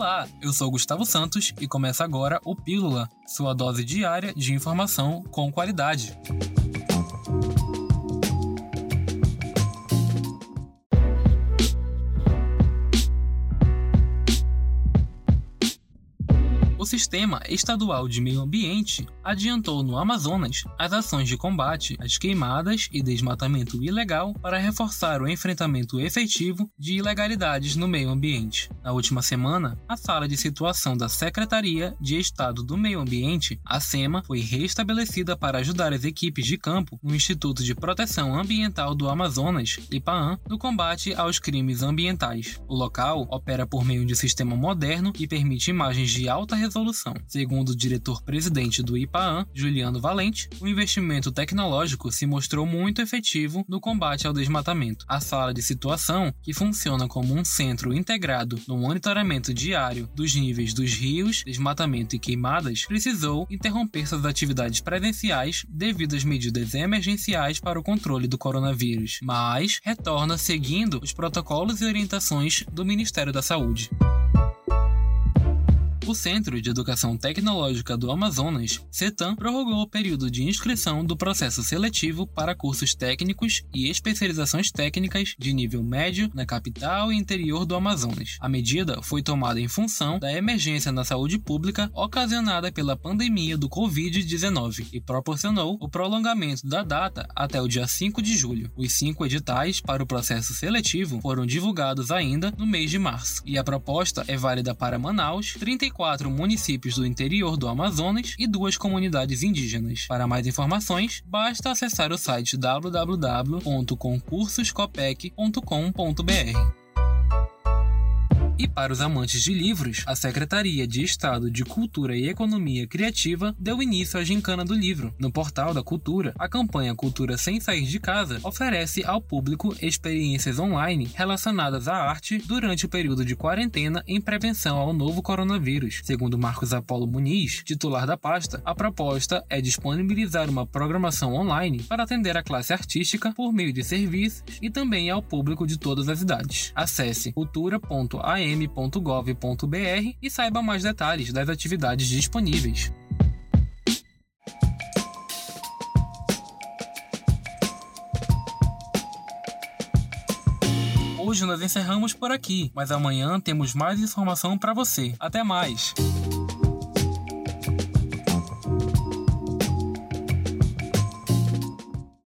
Olá, eu sou Gustavo Santos e começa agora o Pílula, sua dose diária de informação com qualidade. O Sistema Estadual de Meio Ambiente adiantou no Amazonas as ações de combate às queimadas e desmatamento ilegal para reforçar o enfrentamento efetivo de ilegalidades no meio ambiente. Na última semana, a sala de situação da Secretaria de Estado do Meio Ambiente, a SEMA, foi restabelecida para ajudar as equipes de campo no Instituto de Proteção Ambiental do Amazonas, IPAAM, no combate aos crimes ambientais. O local opera por meio de sistema moderno e permite imagens de alta resolução resolução. Segundo o diretor-presidente do IPAAN, Juliano Valente, o investimento tecnológico se mostrou muito efetivo no combate ao desmatamento. A sala de situação, que funciona como um centro integrado no monitoramento diário dos níveis dos rios, desmatamento e queimadas, precisou interromper suas atividades presenciais devido às medidas emergenciais para o controle do coronavírus, mas retorna seguindo os protocolos e orientações do Ministério da Saúde. O Centro de Educação Tecnológica do Amazonas, CETAM, prorrogou o período de inscrição do processo seletivo para cursos técnicos e especializações técnicas de nível médio na capital e interior do Amazonas. A medida foi tomada em função da emergência na saúde pública ocasionada pela pandemia do Covid-19 e proporcionou o prolongamento da data até o dia 5 de julho. Os cinco editais para o processo seletivo foram divulgados ainda no mês de março, e a proposta é válida para Manaus, 34 quatro municípios do interior do Amazonas e duas comunidades indígenas. Para mais informações, basta acessar o site www.concursoscopec.com.br. E para os amantes de livros, a Secretaria de Estado de Cultura e Economia Criativa deu início à Gincana do Livro. No portal da Cultura, a campanha Cultura Sem Sair de Casa oferece ao público experiências online relacionadas à arte durante o período de quarentena em prevenção ao novo coronavírus. Segundo Marcos Apolo Muniz, titular da pasta, a proposta é disponibilizar uma programação online para atender a classe artística por meio de serviços e também ao público de todas as idades. Acesse cultura.am im.gov.br e saiba mais detalhes das atividades disponíveis. Hoje nós encerramos por aqui, mas amanhã temos mais informação para você. Até mais!